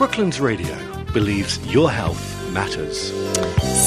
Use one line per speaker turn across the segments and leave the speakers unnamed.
Brooklands Radio believes your health matters.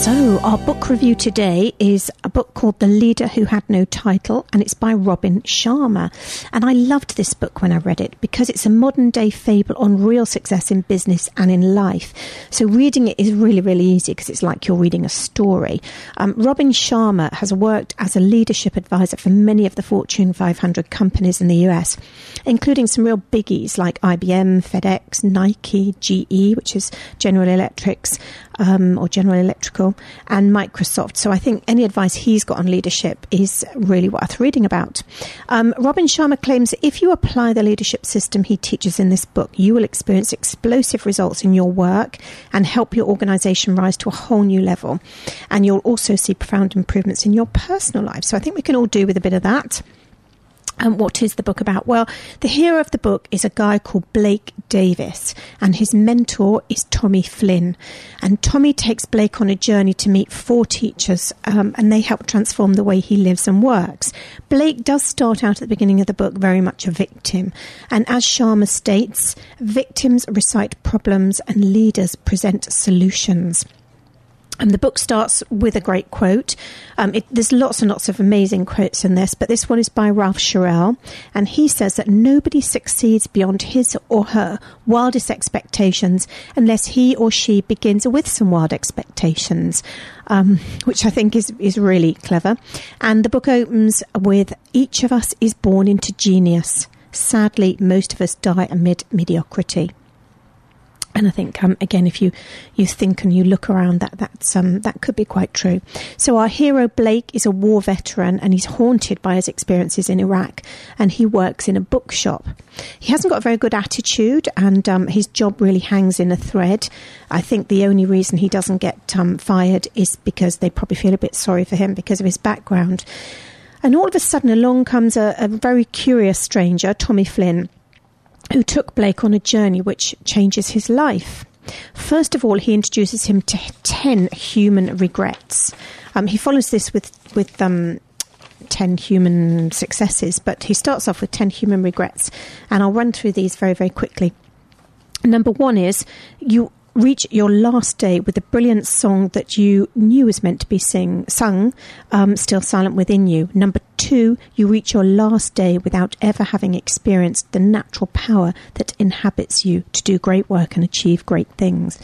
So, our book review today is a book called The Leader Who Had No Title, and it's by Robin Sharma. And I loved this book when I read it because it's a modern day fable on real success in business and in life. So, reading it is really, really easy because it's like you're reading a story. Um, Robin Sharma has worked as a leadership advisor for many of the Fortune 500 companies in the US, including some real biggies like IBM, FedEx, Nike, GE, which is General Electric's um, or General Electrical, and Microsoft. So I think any advice he's got on leadership is really worth reading about. Um, Robin Sharma claims if you apply the leadership system he teaches in this book, you will experience explosive results in your work and help your organization rise to a whole new level. And you'll also see profound improvements in your personal life. So I think we can all do with a bit of that. And what is the book about? Well, the hero of the book is a guy called Blake Davis, and his mentor is Tommy Flynn. And Tommy takes Blake on a journey to meet four teachers, um, and they help transform the way he lives and works. Blake does start out at the beginning of the book very much a victim, and as Sharma states, victims recite problems and leaders present solutions. And the book starts with a great quote. Um, it, there's lots and lots of amazing quotes in this, but this one is by Ralph Charell, and he says that nobody succeeds beyond his or her wildest expectations unless he or she begins with some wild expectations, um, which I think is is really clever. And the book opens with "Each of us is born into genius. Sadly, most of us die amid mediocrity." And I think um, again, if you you think and you look around, that that's um, that could be quite true. So our hero Blake is a war veteran, and he's haunted by his experiences in Iraq, and he works in a bookshop. He hasn't got a very good attitude, and um, his job really hangs in a thread. I think the only reason he doesn't get um, fired is because they probably feel a bit sorry for him because of his background. And all of a sudden, along comes a, a very curious stranger, Tommy Flynn who took Blake on a journey which changes his life. First of all, he introduces him to 10 human regrets. Um, he follows this with, with um, 10 human successes, but he starts off with 10 human regrets. And I'll run through these very, very quickly. Number one is you reach your last day with a brilliant song that you knew was meant to be sing, sung, um, still silent within you. Number two, you reach your last day without ever having experienced the natural power that inhabits you to do great work and achieve great things.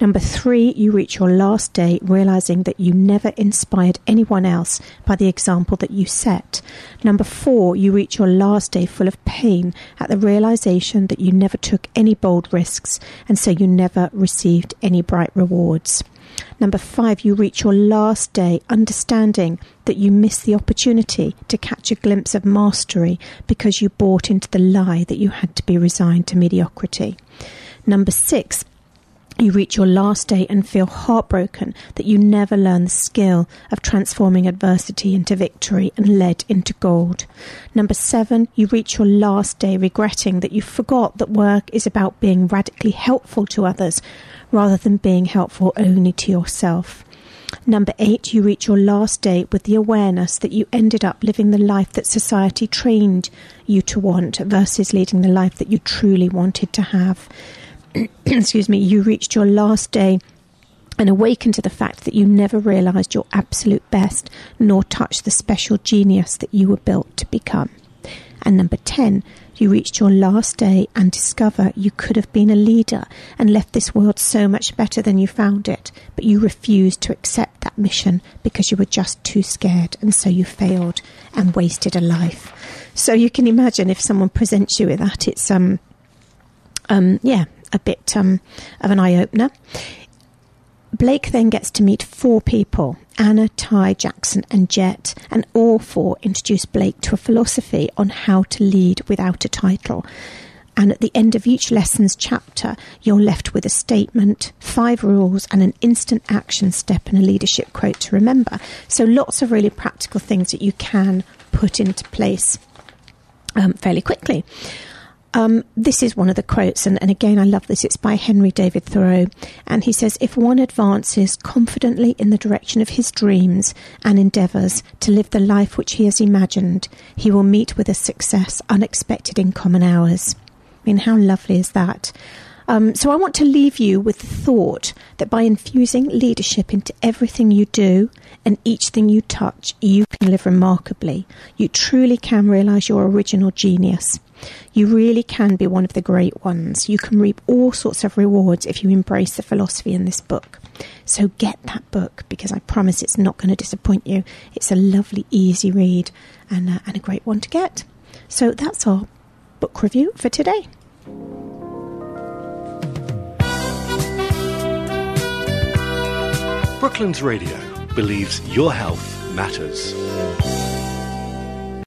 Number three, you reach your last day realizing that you never inspired anyone else by the example that you set. Number four, you reach your last day full of pain at the realization that you never took any bold risks and so you never received any bright rewards. Number five, you reach your last day understanding that you missed the opportunity to catch a glimpse of mastery because you bought into the lie that you had to be resigned to mediocrity. Number six, you reach your last day and feel heartbroken that you never learned the skill of transforming adversity into victory and lead into gold. Number seven, you reach your last day regretting that you forgot that work is about being radically helpful to others rather than being helpful only to yourself. Number eight, you reach your last day with the awareness that you ended up living the life that society trained you to want versus leading the life that you truly wanted to have. excuse me, you reached your last day and awaken to the fact that you never realized your absolute best nor touched the special genius that you were built to become. And number 10, you reached your last day and discover you could have been a leader and left this world so much better than you found it, but you refused to accept that mission because you were just too scared and so you failed and wasted a life. So you can imagine if someone presents you with that, it's um um yeah, a bit um, of an eye opener. Blake then gets to meet four people Anna, Ty, Jackson, and Jet, and all four introduce Blake to a philosophy on how to lead without a title. And at the end of each lesson's chapter, you're left with a statement, five rules, and an instant action step and a leadership quote to remember. So, lots of really practical things that you can put into place um, fairly quickly. Um, this is one of the quotes, and, and, again, I love this. It's by Henry David Thoreau. And he says, If one advances confidently in the direction of his dreams and endeavours to live the life which he has imagined, he will meet with a success unexpected in common hours. I mean, how lovely is that? Um, so I want to leave you with the thought that by infusing leadership into everything you do and each thing you touch, you can live remarkably. You truly can realise your original genius. You really can be one of the great ones. You can reap all sorts of rewards if you embrace the philosophy in this book. So get that book because I promise it's not going to disappoint you. It's a lovely, easy read and, uh, and a great one to get. So that's our book review for today.
Brooklands Radio believes your health matters.